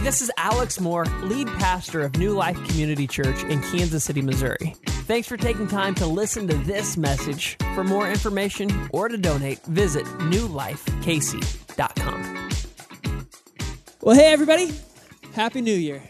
This is Alex Moore, lead pastor of New Life Community Church in Kansas City, Missouri. Thanks for taking time to listen to this message. For more information or to donate, visit newlifekc.com. Well, hey, everybody. Happy New Year.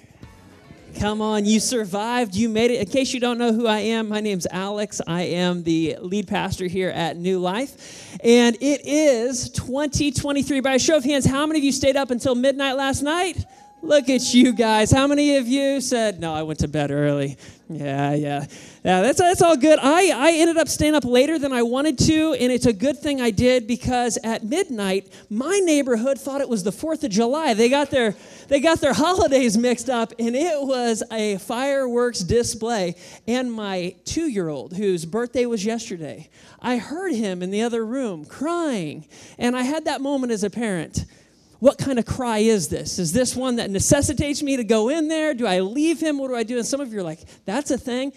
Come on, you survived. You made it. In case you don't know who I am, my name's Alex. I am the lead pastor here at New Life. And it is 2023. By a show of hands, how many of you stayed up until midnight last night? Look at you guys. How many of you said, No, I went to bed early? Yeah, yeah. Yeah, that's, that's all good. I, I ended up staying up later than I wanted to, and it's a good thing I did because at midnight, my neighborhood thought it was the 4th of July. They got their, they got their holidays mixed up, and it was a fireworks display. And my two year old, whose birthday was yesterday, I heard him in the other room crying. And I had that moment as a parent what kind of cry is this? Is this one that necessitates me to go in there? Do I leave him? What do I do? And some of you are like, that's a thing.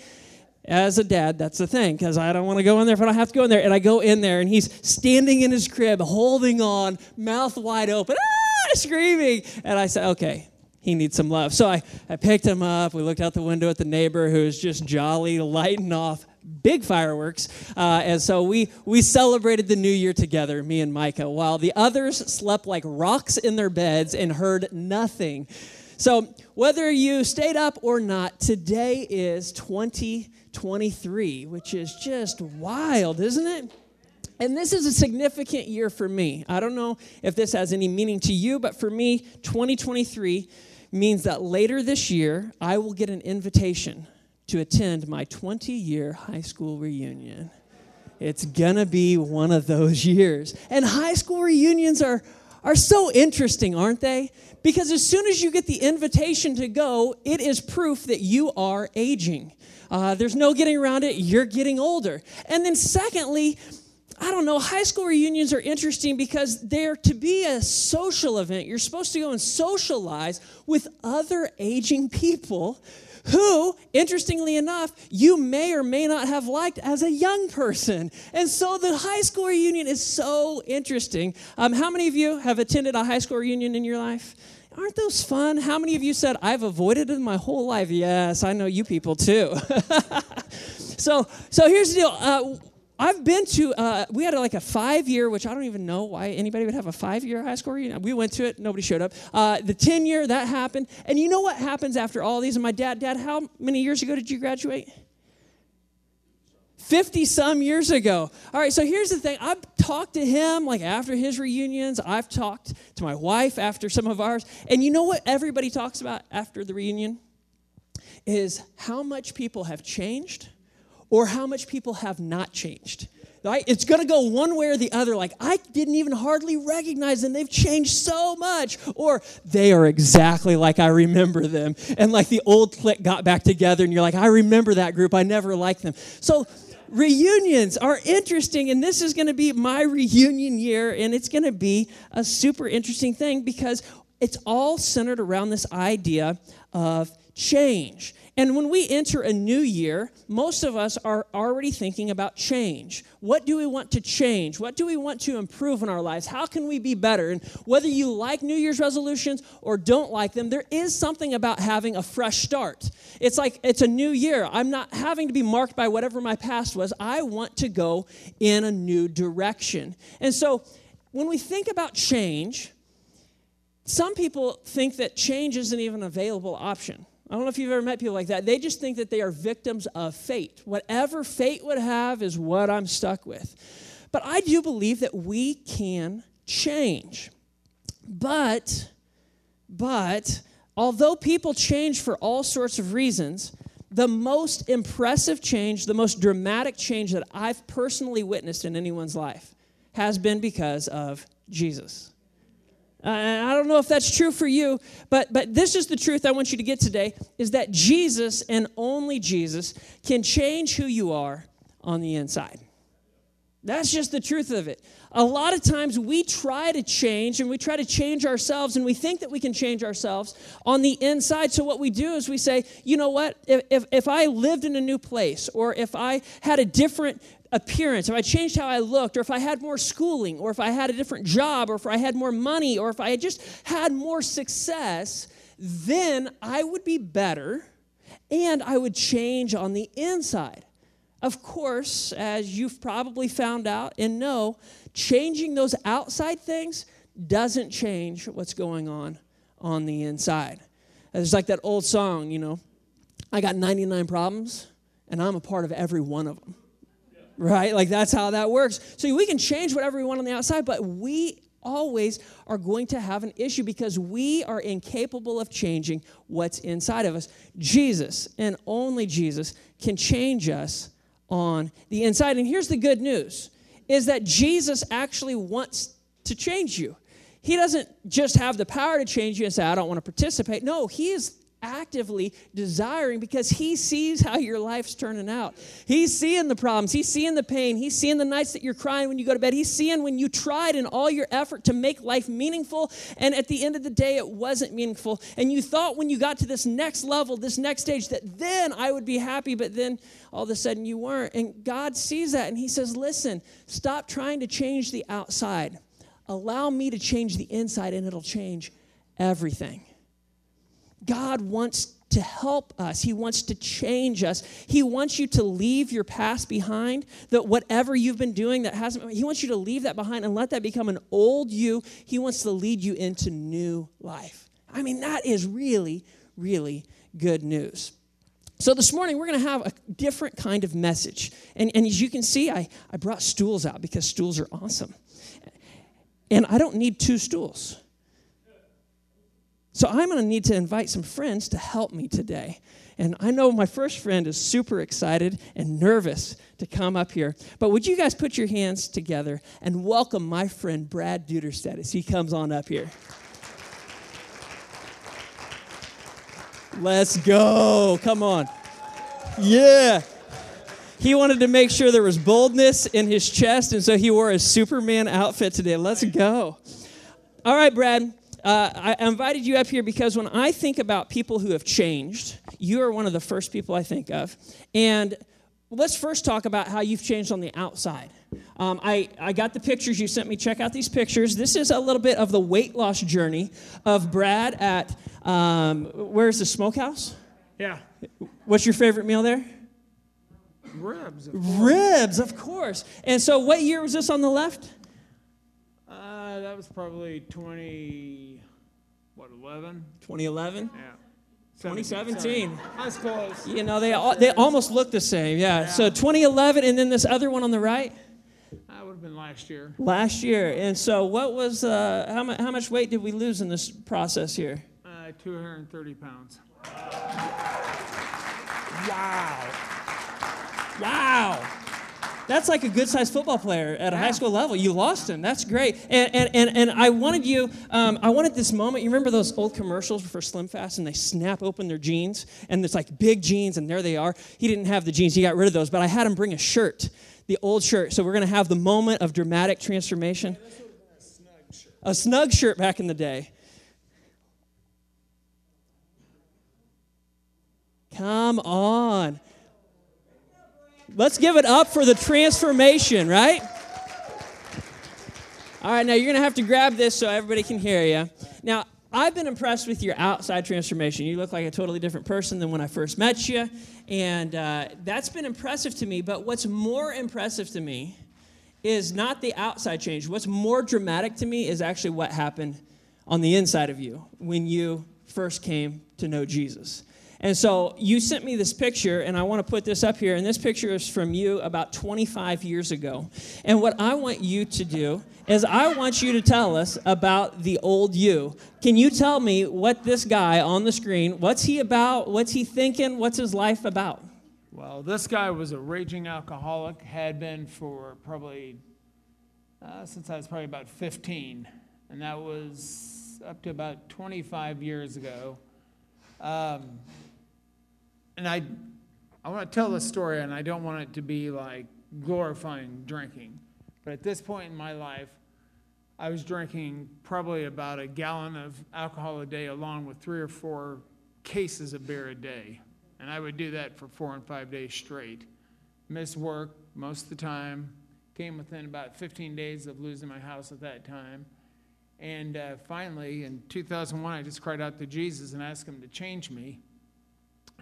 As a dad, that's a thing because I don't want to go in there if I don't have to go in there. And I go in there and he's standing in his crib, holding on, mouth wide open, ah, screaming. And I said, okay, he needs some love. So I, I picked him up. We looked out the window at the neighbor who was just jolly, lighting off big fireworks. Uh, and so we, we celebrated the new year together, me and Micah, while the others slept like rocks in their beds and heard nothing. So, whether you stayed up or not, today is 2023, which is just wild, isn't it? And this is a significant year for me. I don't know if this has any meaning to you, but for me, 2023 means that later this year, I will get an invitation to attend my 20 year high school reunion. It's gonna be one of those years. And high school reunions are, are so interesting, aren't they? Because as soon as you get the invitation to go, it is proof that you are aging. Uh, there's no getting around it, you're getting older. And then, secondly, I don't know, high school reunions are interesting because they're to be a social event. You're supposed to go and socialize with other aging people who, interestingly enough, you may or may not have liked as a young person. And so the high school reunion is so interesting. Um, how many of you have attended a high school reunion in your life? Aren't those fun? How many of you said, I've avoided them my whole life? Yes, I know you people too. so, so here's the deal. Uh, I've been to, uh, we had like a five year, which I don't even know why anybody would have a five year high school reunion. We went to it, nobody showed up. Uh, the 10 year, that happened. And you know what happens after all these? And my dad, Dad, how many years ago did you graduate? 50 some years ago. All right, so here's the thing. I've talked to him like after his reunions. I've talked to my wife after some of ours. And you know what everybody talks about after the reunion? Is how much people have changed or how much people have not changed. Right? It's going to go one way or the other. Like, I didn't even hardly recognize them. They've changed so much. Or they are exactly like I remember them. And like the old clique got back together, and you're like, I remember that group. I never liked them. So, reunions are interesting. And this is going to be my reunion year. And it's going to be a super interesting thing because it's all centered around this idea of change. And when we enter a new year, most of us are already thinking about change. What do we want to change? What do we want to improve in our lives? How can we be better? And whether you like New Year's resolutions or don't like them, there is something about having a fresh start. It's like it's a new year. I'm not having to be marked by whatever my past was. I want to go in a new direction. And so when we think about change, some people think that change isn't even an available option. I don't know if you've ever met people like that. They just think that they are victims of fate. Whatever fate would have is what I'm stuck with. But I do believe that we can change. But, but, although people change for all sorts of reasons, the most impressive change, the most dramatic change that I've personally witnessed in anyone's life has been because of Jesus. Uh, I don't know if that's true for you, but, but this is the truth I want you to get today is that Jesus and only Jesus can change who you are on the inside. That's just the truth of it. A lot of times we try to change and we try to change ourselves and we think that we can change ourselves on the inside. So, what we do is we say, you know what, if, if, if I lived in a new place or if I had a different appearance, if I changed how I looked, or if I had more schooling, or if I had a different job, or if I had more money, or if I had just had more success, then I would be better and I would change on the inside. Of course, as you've probably found out and know, changing those outside things doesn't change what's going on on the inside. It's like that old song, you know, I got 99 problems and I'm a part of every one of them. Right? Like that's how that works. So we can change whatever we want on the outside, but we always are going to have an issue because we are incapable of changing what's inside of us. Jesus and only Jesus can change us on the inside. And here's the good news is that Jesus actually wants to change you. He doesn't just have the power to change you and say, I don't want to participate. No, He is actively desiring because he sees how your life's turning out. He's seeing the problems, he's seeing the pain, he's seeing the nights that you're crying when you go to bed. He's seeing when you tried in all your effort to make life meaningful and at the end of the day it wasn't meaningful. And you thought when you got to this next level, this next stage that then I would be happy, but then all of a sudden you weren't. And God sees that and he says, "Listen, stop trying to change the outside. Allow me to change the inside and it'll change everything." God wants to help us. He wants to change us. He wants you to leave your past behind, that whatever you've been doing that hasn't, He wants you to leave that behind and let that become an old you. He wants to lead you into new life. I mean, that is really, really good news. So this morning we're going to have a different kind of message. And, and as you can see, I, I brought stools out because stools are awesome. And I don't need two stools. So I'm going to need to invite some friends to help me today. And I know my first friend is super excited and nervous to come up here. But would you guys put your hands together and welcome my friend Brad Duderstedt as he comes on up here? Let's go. Come on. Yeah. He wanted to make sure there was boldness in his chest, and so he wore a Superman outfit today. Let's go. All right, Brad uh, I invited you up here because when I think about people who have changed, you are one of the first people I think of. And let's first talk about how you've changed on the outside. Um, I, I got the pictures you sent me. Check out these pictures. This is a little bit of the weight loss journey of Brad at, um, where's the smokehouse? Yeah. What's your favorite meal there? Ribs. Of Ribs, of course. And so, what year was this on the left? Uh, that was probably 20, what, 11? 2011? Yeah. 2017. That's close. You know, they, all, they almost look the same, yeah. Yeah. So 2011, and then this other one on the right? That would have been last year. Last year. And so, what was, uh, how, mu- how much weight did we lose in this process here? Uh, 230 pounds. Wow. Wow. That's like a good sized football player at a high school level. You lost him. That's great. And, and, and, and I wanted you, um, I wanted this moment. You remember those old commercials for Slim Fast and they snap open their jeans and it's like big jeans and there they are. He didn't have the jeans, he got rid of those, but I had him bring a shirt, the old shirt. So we're going to have the moment of dramatic transformation. A snug shirt back in the day. Come on. Let's give it up for the transformation, right? All right, now you're going to have to grab this so everybody can hear you. Now, I've been impressed with your outside transformation. You look like a totally different person than when I first met you, and uh, that's been impressive to me. But what's more impressive to me is not the outside change. What's more dramatic to me is actually what happened on the inside of you when you first came to know Jesus. And so you sent me this picture, and I want to put this up here. And this picture is from you about 25 years ago. And what I want you to do is I want you to tell us about the old you. Can you tell me what this guy on the screen, what's he about? What's he thinking? What's his life about? Well, this guy was a raging alcoholic, had been for probably, uh, since I was probably about 15. And that was up to about 25 years ago. Um, and I, I want to tell this story, and I don't want it to be like glorifying drinking. But at this point in my life, I was drinking probably about a gallon of alcohol a day, along with three or four cases of beer a day. And I would do that for four and five days straight. Miss work most of the time. Came within about 15 days of losing my house at that time. And uh, finally, in 2001, I just cried out to Jesus and asked him to change me.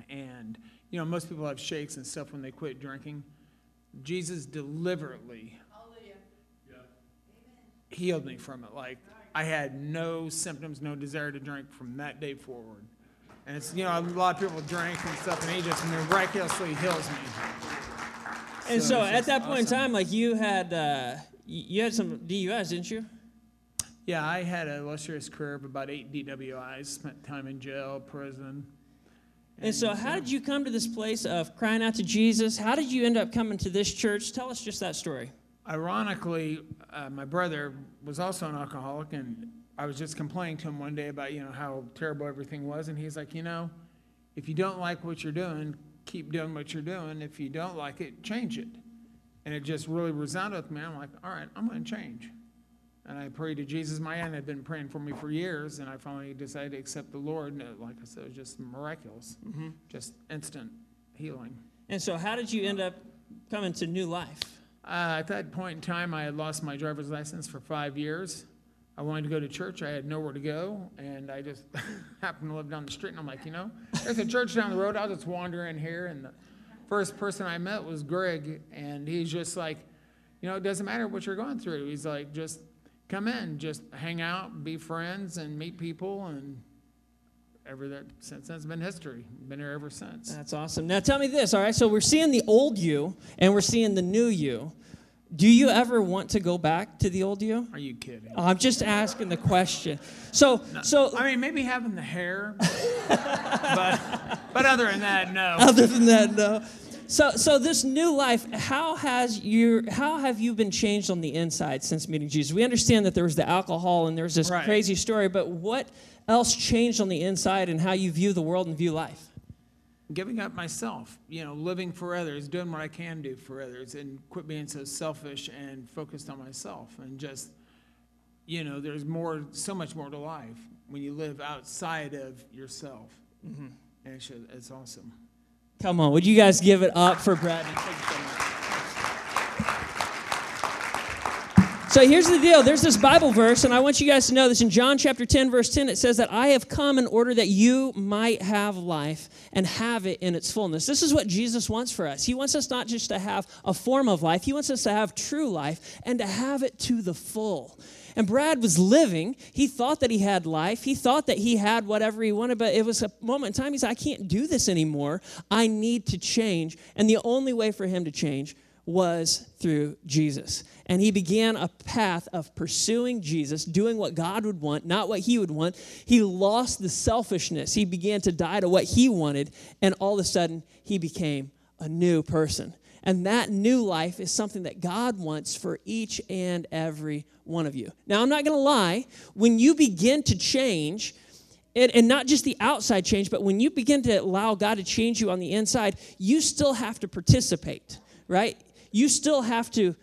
And, you know, most people have shakes and stuff when they quit drinking. Jesus deliberately healed me from it. Like, I had no symptoms, no desire to drink from that day forward. And it's, you know, a lot of people drink and stuff, and he just miraculously heals me. And So so, at that point in time, like you had uh, you had some DUIs, didn't you? Yeah, I had a illustrious career of about eight DWIs, spent time in jail, prison. And so, how did you come to this place of crying out to Jesus? How did you end up coming to this church? Tell us just that story. Ironically, uh, my brother was also an alcoholic, and I was just complaining to him one day about you know how terrible everything was, and he's like, you know, if you don't like what you're doing, keep doing what you're doing. If you don't like it, change it. And it just really resounded with me. I'm like, all right, I'm going to change. And I prayed to Jesus. My aunt had been praying for me for years, and I finally decided to accept the Lord. And it, like I said, it was just miraculous, just instant healing. And so, how did you end up coming to new life? Uh, at that point in time, I had lost my driver's license for five years. I wanted to go to church. I had nowhere to go, and I just happened to live down the street. And I'm like, you know, there's a church down the road. I'll just wander in here. And the first person I met was Greg, and he's just like, you know, it doesn't matter what you're going through. He's like, just come in, just hang out, be friends, and meet people. And ever that since then, it's been history. Been here ever since. That's awesome. Now, tell me this. All right, so we're seeing the old you and we're seeing the new you. Do you ever want to go back to the old you? Are you kidding? Oh, I'm just asking the question. So, so I mean, maybe having the hair, but but other than that, no. other than that, no. So, so this new life, how has your, how have you been changed on the inside since meeting Jesus? We understand that there was the alcohol and there's this Right. crazy story, but what else changed on the inside and how you view the world and view life? Giving up myself, you know, living for others, doing what I can do for others, and quit being so selfish and focused on myself, and just, you know, there's more, so much more to life when you live outside of yourself, mm-hmm. and it's, just, it's awesome. Come on, would you guys give it up for Brad? Thank you so here's the deal. There's this Bible verse, and I want you guys to know this. In John chapter 10, verse 10, it says that I have come in order that you might have life and have it in its fullness. This is what Jesus wants for us. He wants us not just to have a form of life, He wants us to have true life and to have it to the full. And Brad was living. He thought that he had life. He thought that he had whatever he wanted, but it was a moment in time. He said, I can't do this anymore. I need to change. And the only way for him to change was through Jesus. And he began a path of pursuing Jesus, doing what God would want, not what he would want. He lost the selfishness. He began to die to what he wanted, and all of a sudden, he became a new person. And that new life is something that God wants for each and every one of you. Now, I'm not going to lie, when you begin to change, and, and not just the outside change, but when you begin to allow God to change you on the inside, you still have to participate, right? You still have to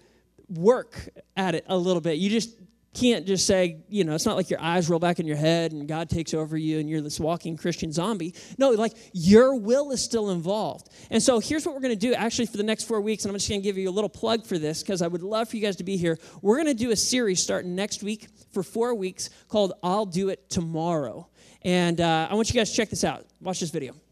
work at it a little bit. You just can't just say, you know, it's not like your eyes roll back in your head and God takes over you and you're this walking Christian zombie. No, like your will is still involved. And so here's what we're going to do actually for the next four weeks. And I'm just going to give you a little plug for this because I would love for you guys to be here. We're going to do a series starting next week for four weeks called I'll Do It Tomorrow. And uh, I want you guys to check this out. Watch this video.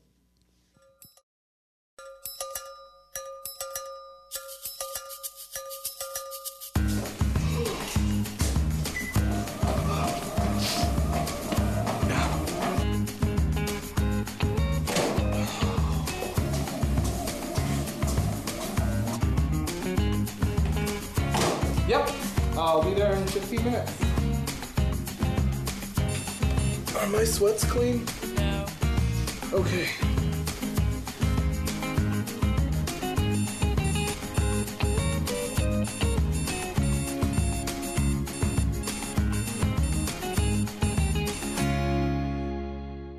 I'll be there in 15 minutes. Are my sweats clean? No. Okay.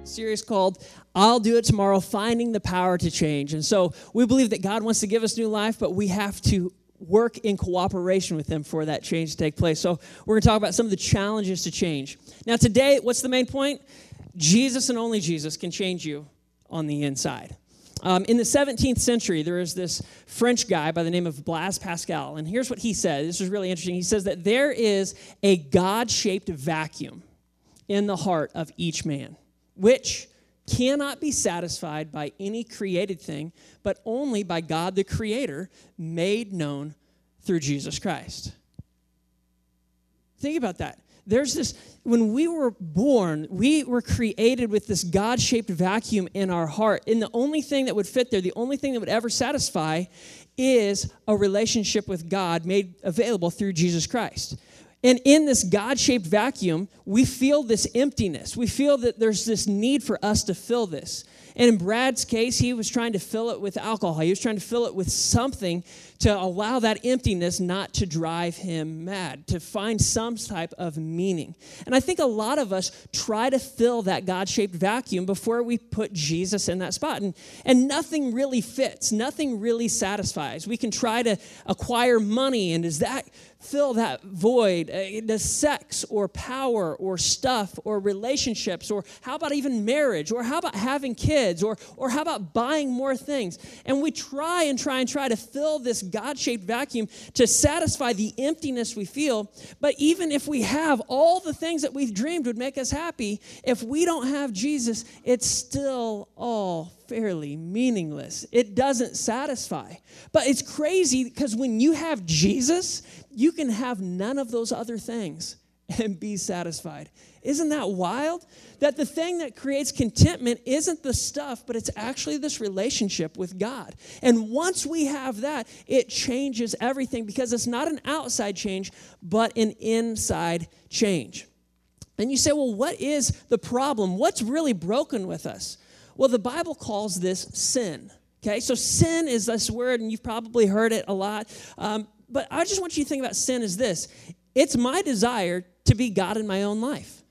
series called I'll Do It Tomorrow Finding the Power to Change. And so we believe that God wants to give us new life, but we have to work in cooperation with them for that change to take place. So we're going to talk about some of the challenges to change. Now, today, what's the main point? Jesus and only Jesus can change you on the inside. Um, in the 17th century, there is this French guy by the name of Blaise Pascal, and here's what he said. This is really interesting. He says that there is a God shaped vacuum in the heart of each man, which cannot be satisfied by any created thing, but only by God the Creator, made known through Jesus Christ. Think about that. There's this, when we were born, we were created with this God shaped vacuum in our heart. And the only thing that would fit there, the only thing that would ever satisfy, is a relationship with God made available through Jesus Christ. And in this God shaped vacuum, we feel this emptiness. We feel that there's this need for us to fill this. And in Brad's case, he was trying to fill it with alcohol. He was trying to fill it with something to allow that emptiness not to drive him mad, to find some type of meaning. And I think a lot of us try to fill that God shaped vacuum before we put Jesus in that spot. And, and nothing really fits, nothing really satisfies. We can try to acquire money, and does that fill that void? Uh, does sex or power or stuff or relationships, or how about even marriage, or how about having kids, or, or how about buying more things? And we try and try and try to fill this God shaped vacuum to satisfy the emptiness we feel. But even if we have all the things that we've dreamed would make us happy, if we don't have Jesus, it's still all fairly meaningless. It doesn't satisfy. But it's crazy because when you have Jesus, you can have none of those other things and be satisfied. Isn't that wild? That the thing that creates contentment isn't the stuff, but it's actually this relationship with God. And once we have that, it changes everything because it's not an outside change, but an inside change. And you say, well, what is the problem? What's really broken with us? Well, the Bible calls this sin. Okay, so sin is this word, and you've probably heard it a lot. Um, but I just want you to think about sin as this it's my desire to be God in my own life.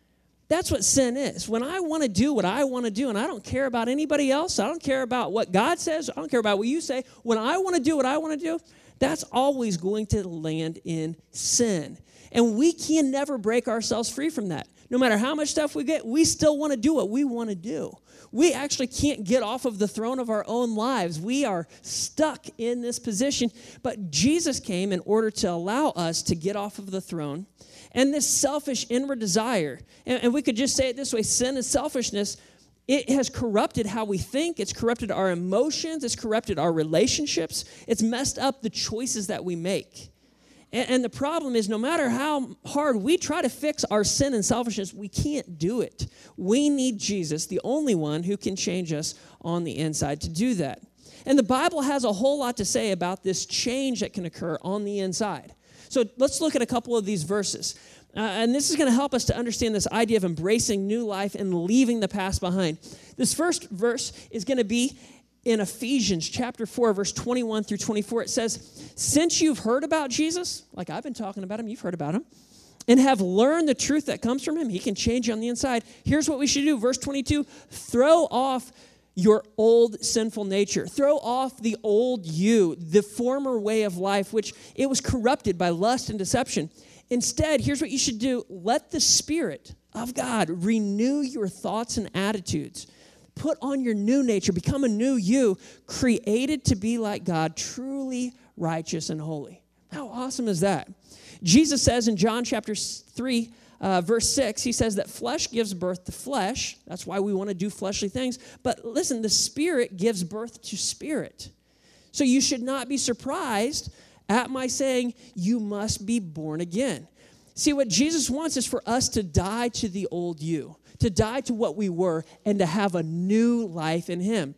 That's what sin is. When I want to do what I want to do, and I don't care about anybody else, I don't care about what God says, I don't care about what you say. When I want to do what I want to do, that's always going to land in sin. And we can never break ourselves free from that. No matter how much stuff we get, we still want to do what we want to do. We actually can't get off of the throne of our own lives. We are stuck in this position. But Jesus came in order to allow us to get off of the throne and this selfish inward desire. And, and we could just say it this way sin is selfishness. It has corrupted how we think. It's corrupted our emotions. It's corrupted our relationships. It's messed up the choices that we make. And, the problem is, no matter how hard we try to fix our sin and selfishness, we can't do it. We need Jesus, the only one who can change us on the inside, to do that. And the Bible has a whole lot to say about this change that can occur on the inside. So let's look at a couple of these verses. Uh, and this is going to help us to understand this idea of embracing new life and leaving the past behind. This first verse is going to be in Ephesians chapter 4, verse 21 through 24. It says, Since you've heard about Jesus, like I've been talking about him, you've heard about him, and have learned the truth that comes from him, he can change you on the inside. Here's what we should do. Verse 22 throw off your old sinful nature. Throw off the old you, the former way of life, which it was corrupted by lust and deception. Instead, here's what you should do let the Spirit of God renew your thoughts and attitudes. Put on your new nature, become a new you, created to be like God, truly righteous and holy. How awesome is that? Jesus says in John chapter 3, uh, verse 6, he says that flesh gives birth to flesh. That's why we want to do fleshly things. But listen, the spirit gives birth to spirit. So you should not be surprised at my saying, You must be born again. See, what Jesus wants is for us to die to the old you, to die to what we were, and to have a new life in Him.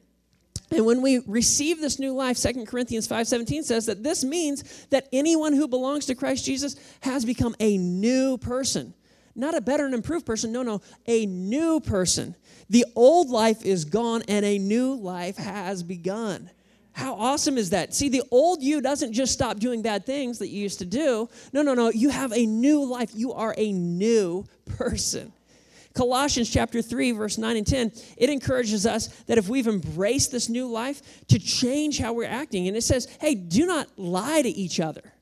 And when we receive this new life, 2 Corinthians 5:17 says that this means that anyone who belongs to Christ Jesus has become a new person. Not a better and improved person. No, no, a new person. The old life is gone and a new life has begun. How awesome is that? See, the old you doesn't just stop doing bad things that you used to do. No, no, no. You have a new life. You are a new person. Colossians chapter 3, verse 9 and 10, it encourages us that if we've embraced this new life, to change how we're acting. And it says, hey, do not lie to each other.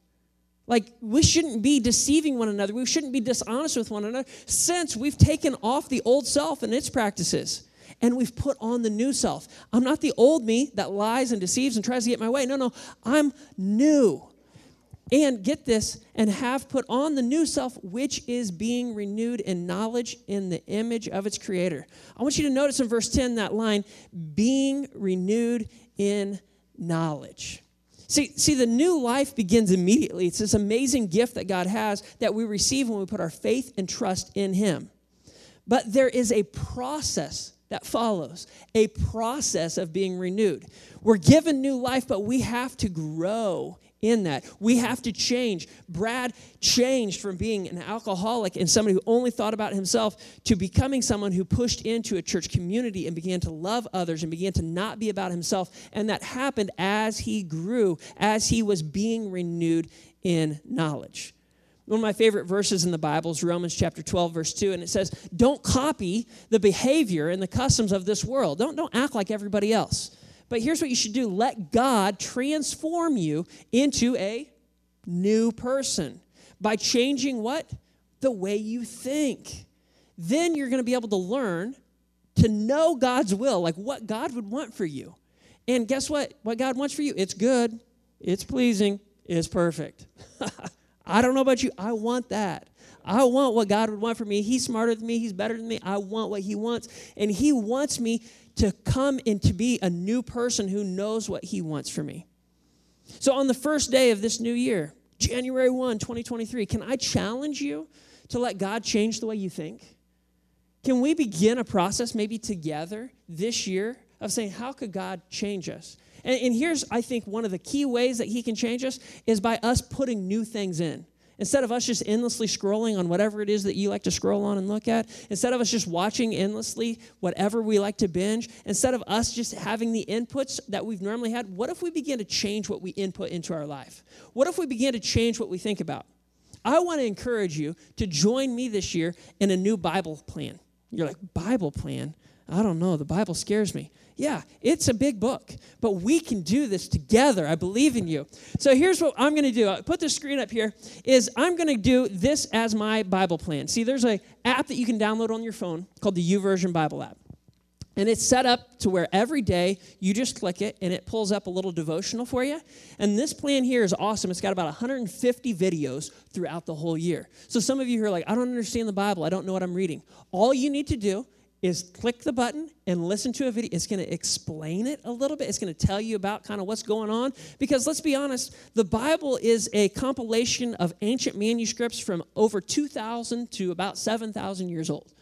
Like, we shouldn't be deceiving one another. We shouldn't be dishonest with one another since we've taken off the old self and its practices. and we've put on the new self. I'm not the old me that lies and deceives and tries to get my way. No, no, I'm new. And get this, and have put on the new self, which is being renewed in knowledge in the image of its creator. I want you to notice in verse 10 that line, being renewed in knowledge. See, see, the new life begins immediately. It's this amazing gift that God has that we receive when we put our faith and trust in Him. But there is a process that follows, a process of being renewed. We're given new life, but we have to grow in that. We have to change. Brad changed from being an alcoholic and somebody who only thought about himself to becoming someone who pushed into a church community and began to love others and began to not be about himself. And that happened as he grew, as he was being renewed in knowledge. One of my favorite verses in the Bible is Romans chapter 12, verse 2, and it says, Don't copy the behavior and the customs of this world. Don't, don't act like everybody else. But here's what you should do let God transform you into a new person by changing what? The way you think. Then you're going to be able to learn to know God's will, like what God would want for you. And guess what? What God wants for you, it's good, it's pleasing, it's perfect. I don't know about you, I want that. I want what God would want for me. He's smarter than me, He's better than me. I want what He wants. And He wants me to come and to be a new person who knows what He wants for me. So, on the first day of this new year, January 1, 2023, can I challenge you to let God change the way you think? Can we begin a process maybe together this year of saying, How could God change us? And, and here's, I think, one of the key ways that He can change us is by us putting new things in. Instead of us just endlessly scrolling on whatever it is that you like to scroll on and look at, instead of us just watching endlessly whatever we like to binge, instead of us just having the inputs that we've normally had, what if we begin to change what we input into our life? What if we begin to change what we think about? I want to encourage you to join me this year in a new Bible plan. You're like, Bible plan? I don't know. The Bible scares me. Yeah, it's a big book, but we can do this together. I believe in you. So here's what I'm going to do. I'll put the screen up here is I'm going to do this as my Bible plan. See, there's a app that you can download on your phone called the YouVersion Bible app. And it's set up to where every day you just click it and it pulls up a little devotional for you. And this plan here is awesome. It's got about 150 videos throughout the whole year. So some of you who are like, I don't understand the Bible, I don't know what I'm reading. All you need to do is click the button and listen to a video. It's going to explain it a little bit. It's going to tell you about kind of what's going on. Because let's be honest, the Bible is a compilation of ancient manuscripts from over 2,000 to about 7,000 years old.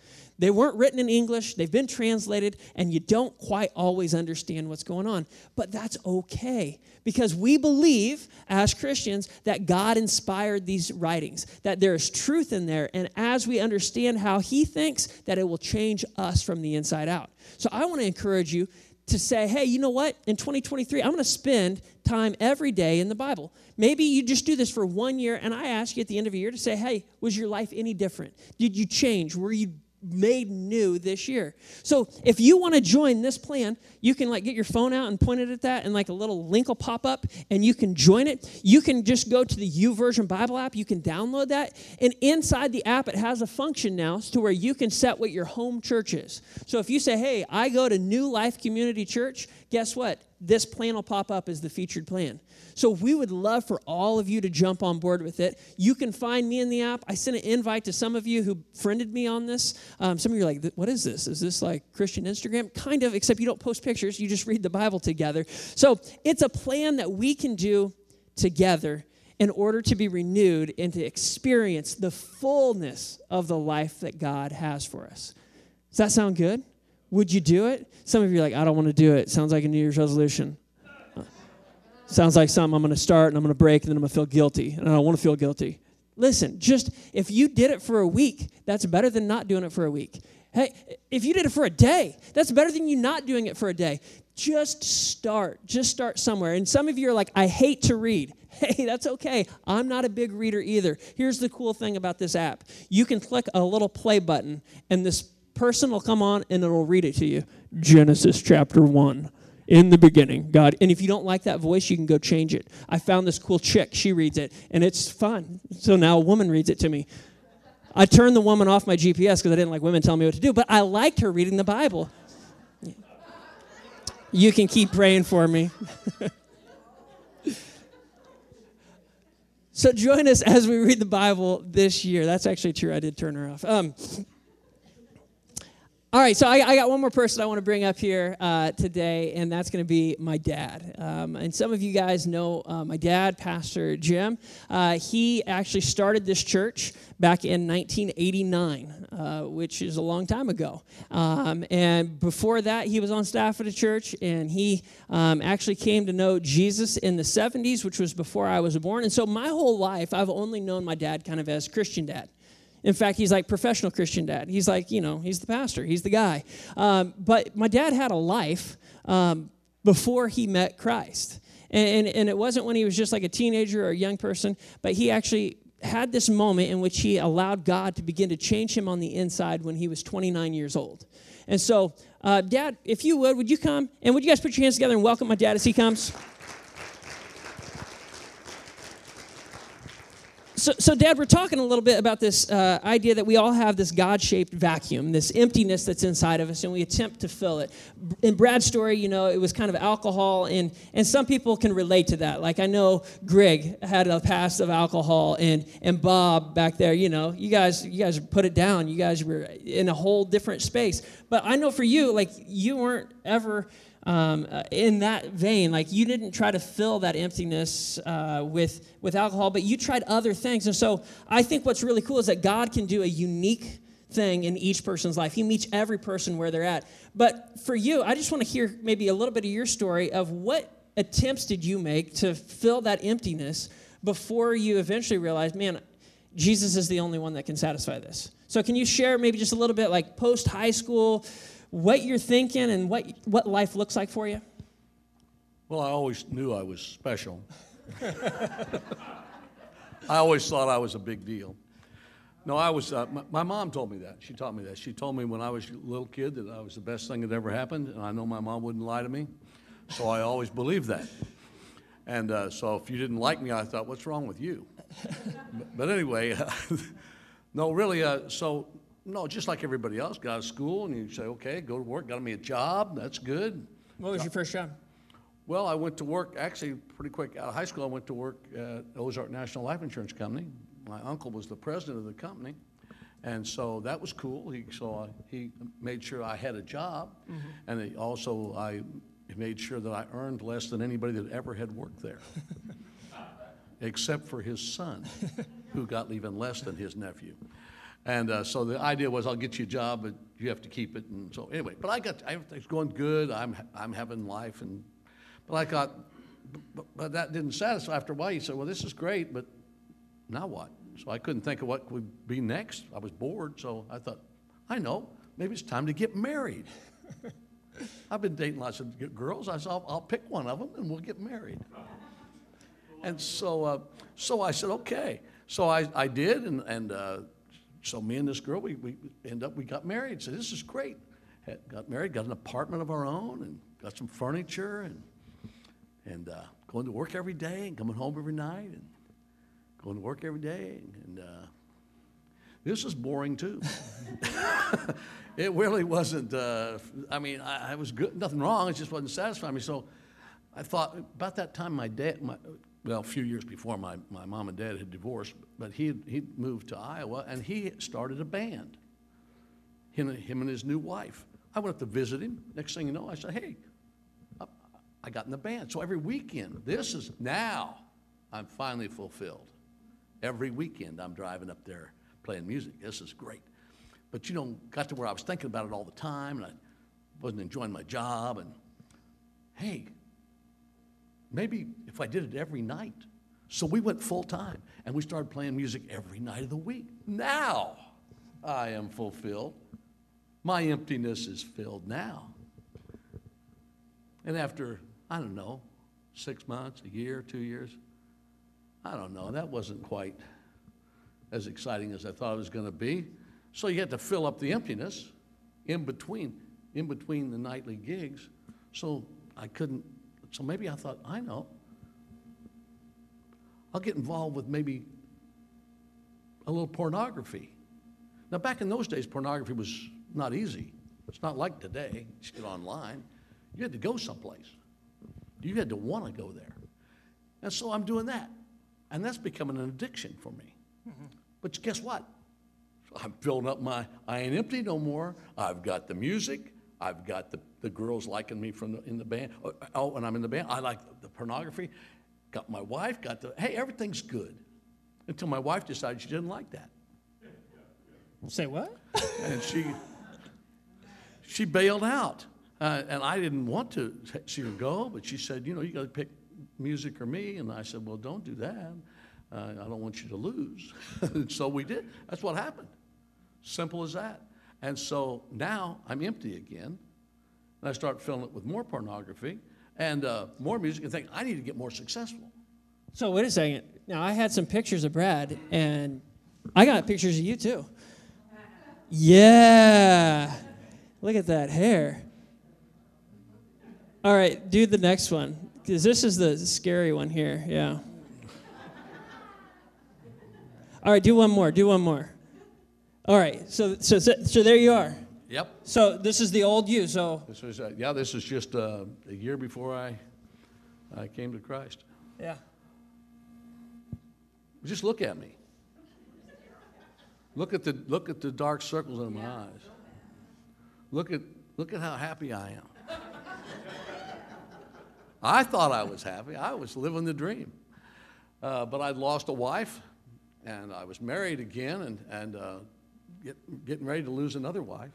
They weren't written in English, they've been translated, and you don't quite always understand what's going on. But that's okay because we believe as Christians that God inspired these writings, that there is truth in there, and as we understand how He thinks, that it will change us from the inside out. So I want to encourage you to say, hey, you know what? In 2023, I'm going to spend time every day in the Bible. Maybe you just do this for one year, and I ask you at the end of a year to say, hey, was your life any different? Did you change? Were you made new this year. So if you want to join this plan, you can like get your phone out and point it at that and like a little link will pop up and you can join it. You can just go to the YouVersion Bible app, you can download that and inside the app it has a function now to where you can set what your home church is. So if you say, "Hey, I go to New Life Community Church," guess what? This plan will pop up as the featured plan. So we would love for all of you to jump on board with it. You can find me in the app. I sent an invite to some of you who friended me on this. Um, some of you are like, what is this? Is this like Christian Instagram? Kind of, except you don't post pictures, you just read the Bible together. So it's a plan that we can do together in order to be renewed and to experience the fullness of the life that God has for us. Does that sound good? Would you do it? Some of you are like, I don't want to do it. Sounds like a New Year's resolution. Uh, sounds like something I'm going to start and I'm going to break and then I'm going to feel guilty. And I don't want to feel guilty. Listen, just if you did it for a week, that's better than not doing it for a week. Hey, if you did it for a day, that's better than you not doing it for a day. Just start. Just start somewhere. And some of you are like, I hate to read. Hey, that's okay. I'm not a big reader either. Here's the cool thing about this app you can click a little play button, and this person will come on and it'll read it to you Genesis chapter 1 in the beginning, God. And if you don't like that voice, you can go change it. I found this cool chick. She reads it, and it's fun. So now a woman reads it to me. I turned the woman off my GPS because I didn't like women telling me what to do, but I liked her reading the Bible. You can keep praying for me. so join us as we read the Bible this year. That's actually true. I did turn her off. Um, all right, so I, I, got one more person I want to bring up here uh, today, and that's going to be my dad. Um, and some of you guys know uh, my dad, Pastor Jim. Uh, he actually started this church back in 1989, uh, which is a long time ago. Um, and before that, he was on staff at a church, and he um, actually came to know Jesus in the 70s, which was before I was born. And so my whole life, I've only known my dad kind of as Christian dad. In fact, he's like professional Christian dad. He's like, you know, he's the pastor, he's the guy. Um, but my dad had a life um, before he met Christ. And, and, and it wasn't when he was just like a teenager or a young person, but he actually had this moment in which he allowed God to begin to change him on the inside when he was 29 years old. And so, uh, Dad, if you would, would you come? And would you guys put your hands together and welcome my dad as he comes? So, so, Dad, we're talking a little bit about this uh, idea that we all have this God shaped vacuum, this emptiness that's inside of us, and we attempt to fill it. In Brad's story, you know, it was kind of alcohol, and, and some people can relate to that. Like, I know Greg had a past of alcohol, and, and Bob back there, you know, you guys, you guys put it down. You guys were in a whole different space. But I know for you, like, you weren't ever um, uh, in that vein, like you didn't try to fill that emptiness uh, with, with alcohol, but you tried other things. And so I think what's really cool is that God can do a unique thing in each person's life. He meets every person where they're at. But for you, I just want to hear maybe a little bit of your story of what attempts did you make to fill that emptiness before you eventually realized, man, Jesus is the only one that can satisfy this. So can you share maybe just a little bit like post high school? What you're thinking and what, what life looks like for you? Well, I always knew I was special. I always thought I was a big deal. No, I was. Uh, my, my, mom told me that. She taught me that. She told me when I was a little kid that I was the best thing that ever happened, and I know my mom wouldn't lie to me, so I always believed that. And uh, so if you didn't like me, I thought, what's wrong with you? but, but, anyway, no, really. Uh, so no, just like everybody else, got out of school and you say, okay, go to work, got me a job, that's good. What was your first job? Well, I went to work, actually, pretty quick out of high school, I went to work at Ozark National Life Insurance Company. My uncle was the president of the company. And so that was cool. He, so I, he made sure I had a job. Mm-hmm. And he also, I made sure that I earned less than anybody that ever had worked there, except for his son, who got even less than his nephew. And uh, so the idea was, I'll get you a job, but you have to keep it. And so anyway, but I got everything's going good. I'm I'm having life, and but I thought, but, but that didn't satisfy. After a while, he said, well, this is great, but now what? So I couldn't think of what would be next. I was bored, so I thought, I know, maybe it's time to get married. I've been dating lots of girls. I said, I'll, I'll, pick one of them and we'll get married. And so, uh, so I said, okay. So I, I did, and, and uh, so me and this girl, we, we end up, we got married. So this is great. Had, got married, got an apartment of our own, and got some furniture, and and uh, going to work every day, and coming home every night, and going to work every day, and uh, this is boring too. it really wasn't. Uh, I mean, I, I, was good, nothing wrong. It just wasn't satisfying me. So I thought about that time, my dad, my, well, a few years before my, my mom and dad had divorced, but he he moved to Iowa and he started a band. Him, him and his new wife. I went up to visit him. Next thing you know, I said, "Hey, I, I got in the band." So every weekend, this is now, I'm finally fulfilled. Every weekend, I'm driving up there playing music. This is great. But you know, got to where I was thinking about it all the time, and I wasn't enjoying my job. And hey, Maybe if I did it every night. So we went full time and we started playing music every night of the week. Now I am fulfilled. My emptiness is filled now. And after, I don't know, six months, a year, two years, I don't know, that wasn't quite as exciting as I thought it was going to be. So you had to fill up the emptiness in between, in between the nightly gigs. So I couldn't so maybe I thought, I know. I'll get involved with maybe a little pornography. Now, back in those days, pornography was not easy. It's not like today. You just get online. You had to go someplace. You had to want to go there. And so I'm doing that. And that's becoming an addiction for me. But guess what? I'm filling up my, I ain't empty no more. I've got the music. I've got the, the girls liking me from the, in the band. Oh, Oh, and I'm in the band. I like the pornography. Got my wife, got the, hey, everything's good. Until my wife decided she didn't like that. Say what? And she, she bailed out. Uh, and I didn't want to see her go, but she said, you know, you got to pick music or me. And I said, well, don't do that. Uh, I don't want you to lose. and so we did. That's what happened. Simple as that. And so now I'm empty again. And I start filling it with more pornography and uh, more music and think, I need to get more successful. So wait a second. Now I had some pictures of Brad, and I got pictures of you too. Yeah, look at that hair. All right, do the next one because this is the scary one here. Yeah. All right, do one more. Do one more. All right, so so so, so there you are. Yep. So this is the old you. So This was, uh, yeah, this is just uh, a year before I, I came to Christ. yeah. Just look at me. Look at the, look at the dark circles in my eyes. Look at, look at how happy I am. I thought I was happy. I was living the dream. Uh, but I'd lost a wife, and I was married again, and, and uh, get, getting ready to lose another wife.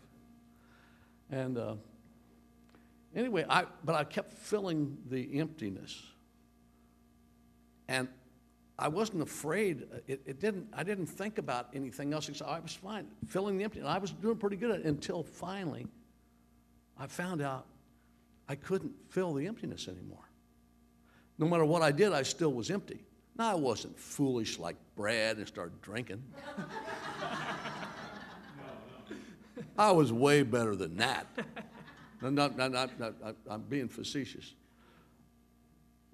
And uh, anyway, I, but I kept filling the emptiness. And I wasn't afraid. It, it didn't, I didn't think about anything else. except I was fine, filling the emptiness. I was doing pretty good at it until finally I found out I couldn't fill the emptiness anymore. No matter what I did, I still was empty. Now, I wasn't foolish like Brad and started drinking. I was way better than that. No, I'm being facetious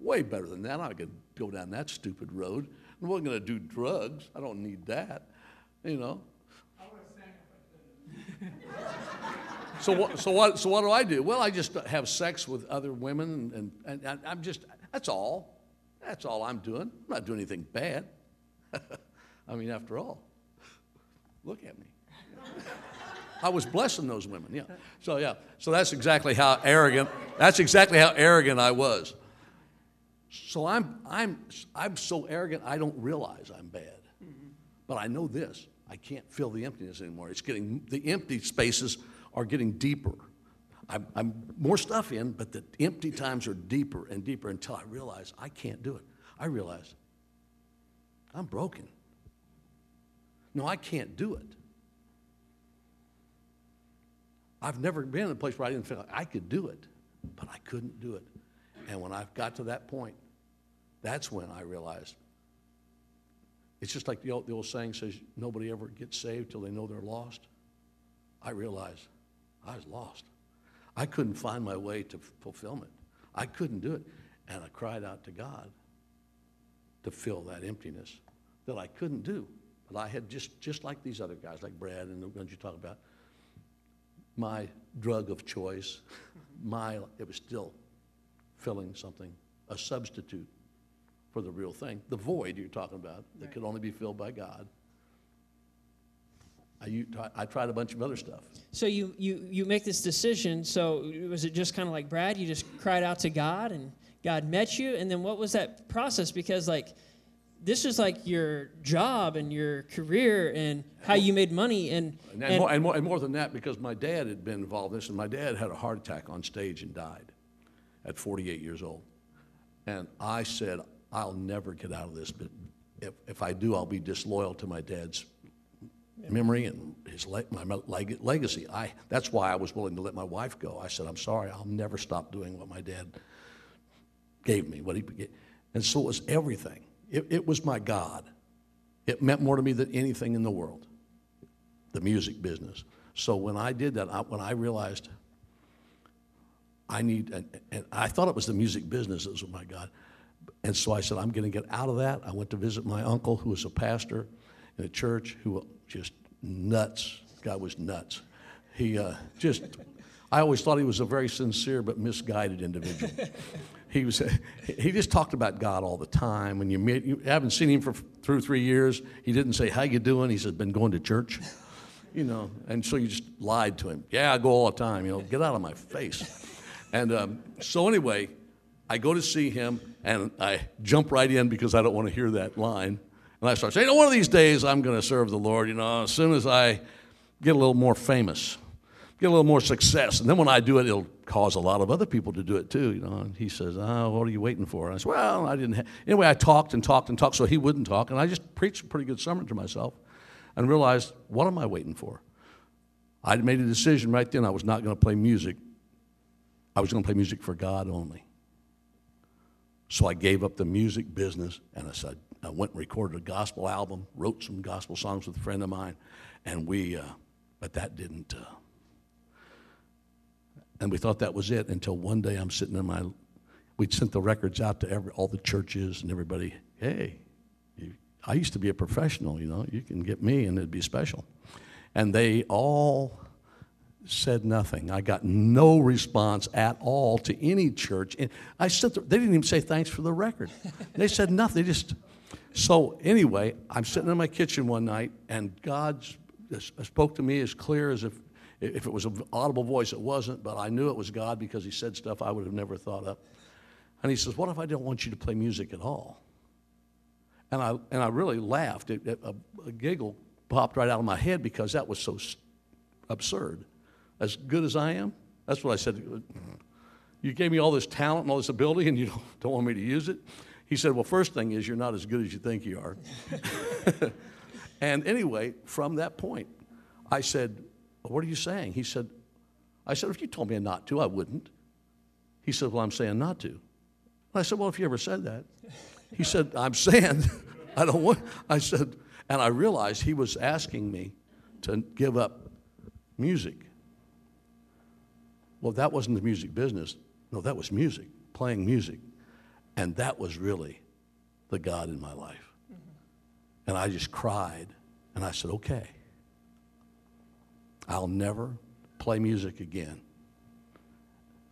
way better than that. I could go down that stupid road. I wasn't going to do drugs. I don't need that, you know. so what? So what? So what do I do? Well, I just have sex with other women, and, and, and I'm just. That's all. That's all I'm doing. I'm not doing anything bad. I mean, after all, look at me. I was blessing those women. Yeah. So yeah. So that's exactly how arrogant. That's exactly how arrogant I was. So I'm, I'm, I'm so arrogant, I don't realize I'm bad. But I know this I can't fill the emptiness anymore. It's getting, the empty spaces are getting deeper. I'm, I'm more stuff in, but the empty times are deeper and deeper until I realize I can't do it. I realize I'm broken. No, I can't do it. I've never been in a place where I didn't feel like I could do it, but I couldn't do it. And when I got to that point, that's when I realized it's just like the old, the old saying says, nobody ever gets saved till they know they're lost. I realized I was lost. I couldn't find my way to fulfillment. I couldn't do it. And I cried out to God to fill that emptiness that I couldn't do. But I had just, just like these other guys, like Brad and the ones you talk about, my drug of choice, my, it was still filling something, a substitute for the real thing. The void you're talking about that could only be filled by God. I tried a bunch of other stuff. So you you you make this decision. So was it just kind of like Brad? You just cried out to God, and God met you. And then what was that process? Because like this is like your job and your career and how you made money and And, and, more, and, more, and more than that, because my dad had been involved in this, and my dad had a heart attack on stage and died at 48 years old. And I said, I'll never get out of this, but if, if I do, I'll be disloyal to my dad's memory and his le- my leg- legacy. I, that's why I was willing to let my wife go. I said, I'm sorry, I'll never stop doing what my dad gave me. What he, and so it was everything. It, it was my God. It meant more to me than anything in the world, the music business. So when I did that, I, when I realized I need, and, and I thought it was the music business that was my God. And so I said, I'm going to get out of that. I went to visit my uncle, who was a pastor in a church, who just nuts. Guy was nuts. He uh, just, I always thought he was a very sincere but misguided individual. he was he just talked about God all the time. When you meet, you haven't seen him for through three years. He didn't say how you doing. He said been going to church, you know. And so you just lied to him. Yeah, I go all the time. You know, get out of my face. And um, so anyway, I go to see him and I jump right in because I don't want to hear that line. And I start saying, oh, one of these days I'm going to serve the Lord. You know, as soon as I get a little more famous get a little more success. And then when I do it, it'll cause a lot of other people to do it too. You know, and he says, "Oh, what are you waiting for?" And I said, "Well, I didn't." Ha-. Anyway, I talked and talked and talked, so he wouldn't talk, and I just preached a pretty good sermon to myself, and realized, what am I waiting for? I'd made a decision right then. I was not going to play music. I was going to play music for God only. So I gave up the music business, and I said, I went and recorded a gospel album, wrote some gospel songs with a friend of mine, and we. Uh, but that didn't. Uh, and we thought that was it until one day I'm sitting in my, we'd sent the records out to every, all the churches and everybody, hey, you, I used to be a professional, you know, you can get me and it'd be special. And they all said nothing. I got no response at all to any church. And I said, they didn't even say thanks for the record. They said nothing. They just, so anyway, I'm sitting in my kitchen one night and God uh, spoke to me as clear as if if it was an audible voice, it wasn't, but I knew it was God because He said stuff I would have never thought of. And He says, What if I don't want you to play music at all? And I, and I really laughed. It, it, a, a, giggle popped right out of my head because that was so absurd. As good as I am, that's what I said. You gave me all this talent and all this ability, and you don't, don't want me to use it? He said, Well, first thing is, you're not as good as you think you are. and anyway, from that point, I said, what are you saying? He said, I said, If you told me not to, I wouldn't. He said, Well, I'm saying not to. I said, Well, if you ever said that. He said, I'm saying I don't want. I said, and I realized he was asking me to give up music. Well, that wasn't the music business. No, that was music, playing music. And that was really the God in my life. And I just cried. And I said, okay. I'll never play music again.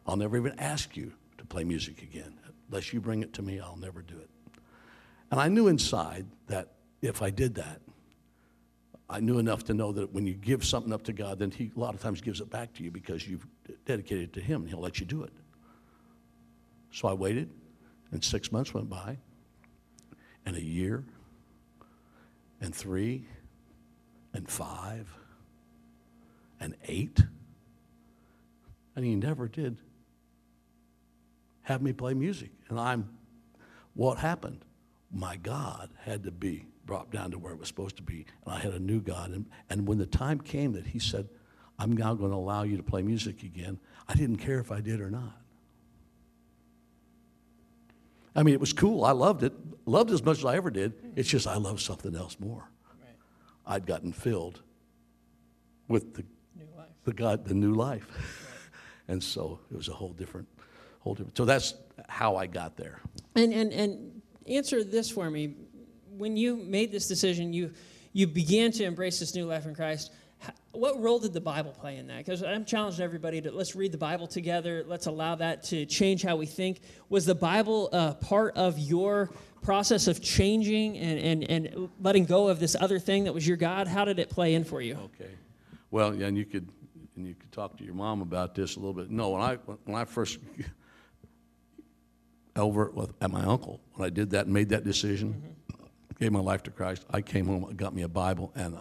I'll never even ask you to play music again. Unless you bring it to me, I'll never do it. And I knew inside that if I did that, I knew enough to know that when you give something up to God, then He a lot of times gives it back to you because you've dedicated it to Him and He'll let you do it. So I waited, and six months went by, and a year, and three, and five, and eight. And he never did have me play music. And I'm, what happened? My God had to be brought down to where it was supposed to be. And I had a new God. And, and when the time came that he said, I'm now going to allow you to play music again, I didn't care if I did or not. I mean, it was cool. I loved it. Loved it as much as I ever did. It's just I love something else more. Right. I'd gotten filled with the the God, the new life. and so it was a whole different, whole different. So that's how I got there. And and and answer this for me. When you made this decision, you you began to embrace this new life in Christ. What role did the Bible play in that? Because I'm challenging everybody to let's read the Bible together. Let's allow that to change how we think. Was the Bible uh, part of your process of changing and, and, and letting go of this other thing that was your God? How did it play in for you? Okay. Well, yeah, and you could and you could talk to your mom about this a little bit. No, when I when I first over with, at my uncle when I did that and made that decision, mm-hmm. gave my life to Christ. I came home, got me a Bible, and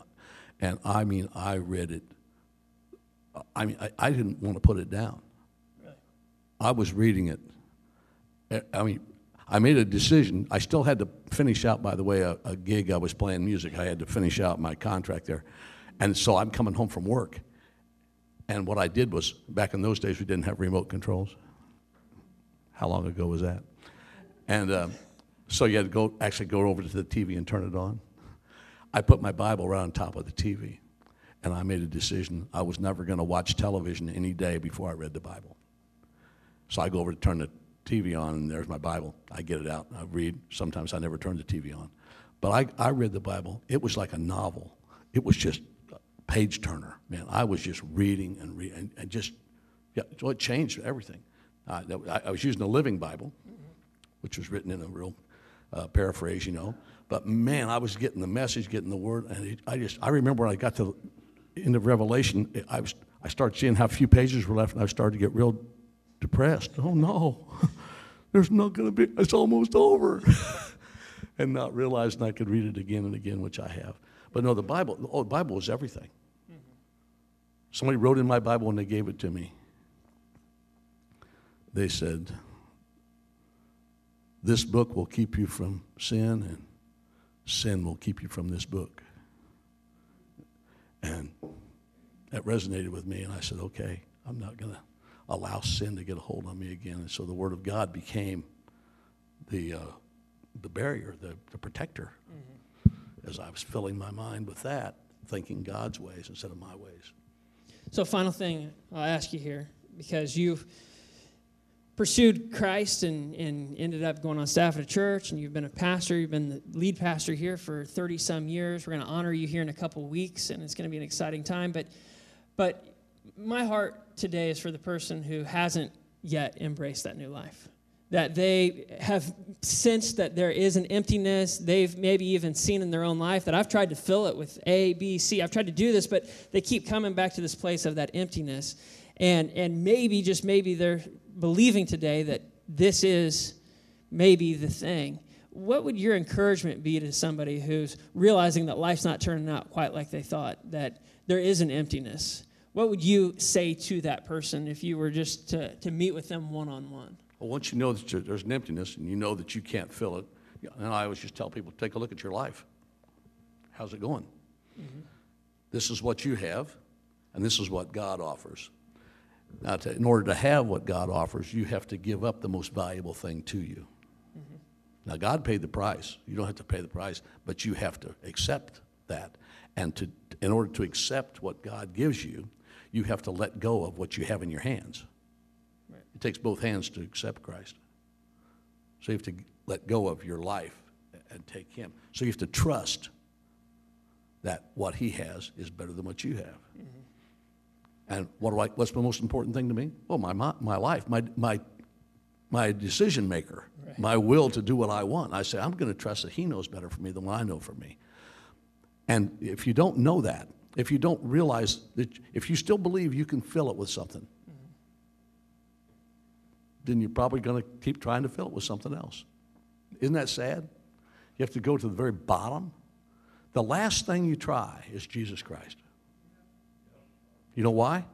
and I mean I read it. I mean I, I didn't want to put it down. Really? I was reading it. I mean, I made a decision. I still had to finish out, by the way, a, a gig I was playing music. I had to finish out my contract there. And so I'm coming home from work. And what I did was, back in those days, we didn't have remote controls. How long ago was that? And uh, so you had to go actually go over to the TV and turn it on. I put my Bible right on top of the TV, and I made a decision. I was never going to watch television any day before I read the Bible. So I go over to turn the TV on, and there's my Bible. I get it out, I read. Sometimes I never turn the TV on. But I, I read the Bible. It was like a novel. It was just page turner. Man, I was just reading and reading and, just, Yeah, so it changed everything. Uh, I, I was using the Living Bible, which was written in a real uh, paraphrase, you know. But man, I was getting the message, getting the word, and it, I just I remember when I got to the end of Revelation, it- I was I started seeing how few pages were left, and I started to get real depressed. Oh no, there's not going to be. It's almost over, and not realizing I could read it again and again, which I have. But no, the Bible. Oh, the Bible was everything. Somebody wrote in my Bible when they gave it to me. They said, This book will keep you from sin, and sin will keep you from this book. And that resonated with me, and I said, Okay, I'm not going to allow sin to get a hold on me again. And so the Word of God became the, uh, the barrier, the, the protector, as I was filling my mind with that, thinking God's ways instead of my ways. So, final thing I'll ask you here, because you've pursued Christ and, and ended up going on staff at a church, and you've been a pastor, you've been the lead pastor here for 30 some years. We're going to honor you here in a couple weeks, and it's going to be an exciting time. But, but my heart today is for the person who hasn't yet embraced that new life. That they have sensed that there is an emptiness. They've maybe even seen in their own life that I've tried to fill it with A, B, C. I've tried to do this, but they keep coming back to this place of that emptiness. And, and maybe, just maybe, they're believing today that this is maybe the thing. What would your encouragement be to somebody who's realizing that life's not turning out quite like they thought, that there is an emptiness? What would you say to that person if you were just to, to meet with them one on one? Well, once you know that there's an emptiness and you know that you can't fill it, and I always just tell people, take a look at your life. How's it going? Mm-hmm. This is what you have, and this is what God offers. Now, to, in order to have what God offers, you have to give up the most valuable thing to you. Mm-hmm. Now, God paid the price. You don't have to pay the price, but you have to accept that. And to, in order to accept what God gives you, you have to let go of what you have in your hands. It takes both hands to accept Christ. So you have to let go of your life and take Him. So you have to trust that what He has is better than what you have. Mm-hmm. And what do I, what's the most important thing to me? Well, my, my, my life, my, my, my decision maker, my will to do what I want. I say, I'm going to trust that He knows better for me than what I know for me. And if you don't know that, if you don't realize that, if you still believe you can fill it with something, then you're probably going to keep trying to fill it with something else. Isn't that sad? You have to go to the very bottom. The last thing you try is Jesus Christ. You know why?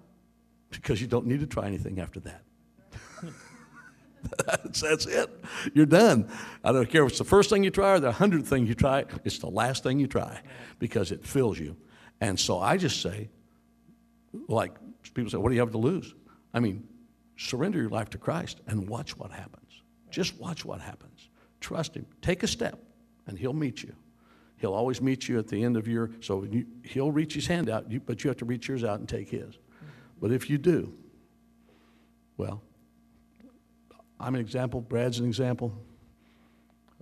Because you don't need to try anything after that. that's, that's it. You're done. I don't care if it's the first thing you try or the hundredth thing you try, it's the last thing you try because it fills you. And so I just say, like people say, what do you have to lose? I mean, surrender your life to Christ and watch what happens. Just watch what happens. Trust Him. Take a step, and He'll meet you. He'll always meet you at the end of your, so you, He'll reach His hand out, you, but you have to reach yours out and take His. But if you do, well, I'm an example, Brad's an example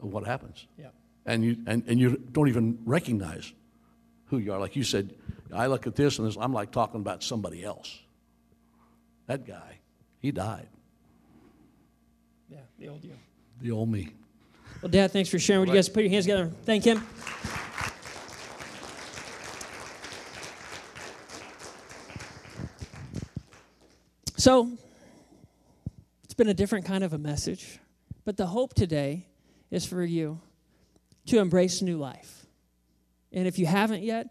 of what happens. Yeah. And you, and, and you don't even recognize who you are. Like you said, I look at this and this, I'm like talking about somebody else. That guy, he died. Yeah, the old you. The old me. Well, Dad, thanks for sharing. Would you guys put your hands together? Thank him. So, it's been a different kind of a message, but the hope today is for you to embrace new life. And if you haven't yet,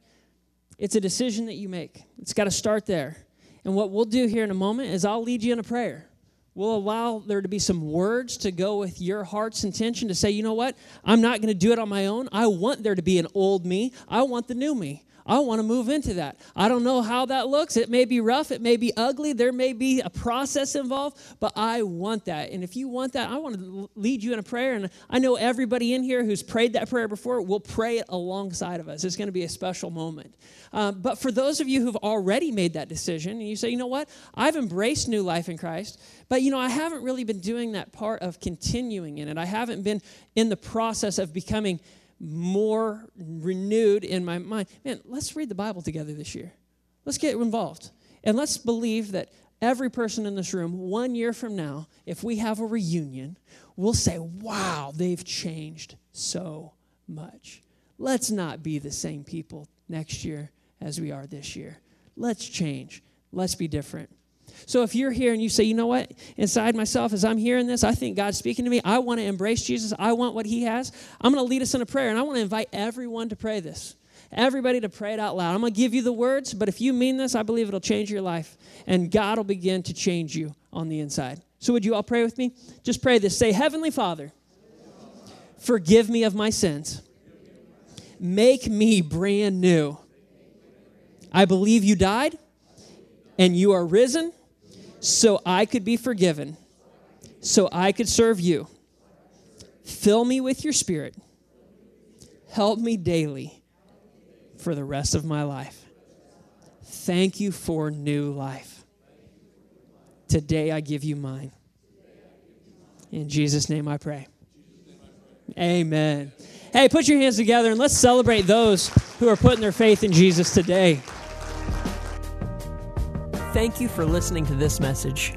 it's a decision that you make. It's got to start there. And what we'll do here in a moment is I'll lead you in a prayer. We'll allow there to be some words to go with your heart's intention to say, you know what? I'm not going to do it on my own. I want there to be an old me. I want the new me. I want to move into that. I don't know how that looks. It may be rough. It may be ugly. There may be a process involved, but I want that. And if you want that, I want to lead you in a prayer. And I know everybody in here who's prayed that prayer before will pray it alongside of us. It's going to be a special moment. Um, but for those of you who've already made that decision and you say, you know what? I've embraced new life in Christ, but you know, I haven't really been doing that part of continuing in it. I haven't been in the process of becoming more renewed in my mind. Man, let's read the Bible together this year. Let's get involved. And let's believe that every person in this room, one year from now, if we have a reunion, we'll say, wow, they've changed so much. Let's not be the same people next year as we are this year. Let's change. Let's be different. So if you're here and you say, you know what, inside myself, as I'm hearing this, I think God's speaking to me. I want to embrace Jesus. I want what He has. I'm going to lead us in a prayer, and I want to invite everyone to pray this. Everybody to pray it out loud. I'm going to give you the words, but if you mean this, I believe it'll change your life, and God will begin to change you on the inside. So would you all pray with me? Just pray this. Say, Heavenly Father, forgive me of my sins. Make me brand new. I believe you died and you are risen so I could be forgiven, so I could serve you. Fill me with your spirit. Help me daily for the rest of my life. Thank you for new life. Today I give you mine. In Jesus' name I pray. Amen. Hey, put your hands together and let's celebrate those who are putting their faith in Jesus today. Thank you for listening to this message.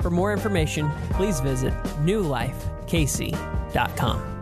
For more information, please visit newlifekc.com.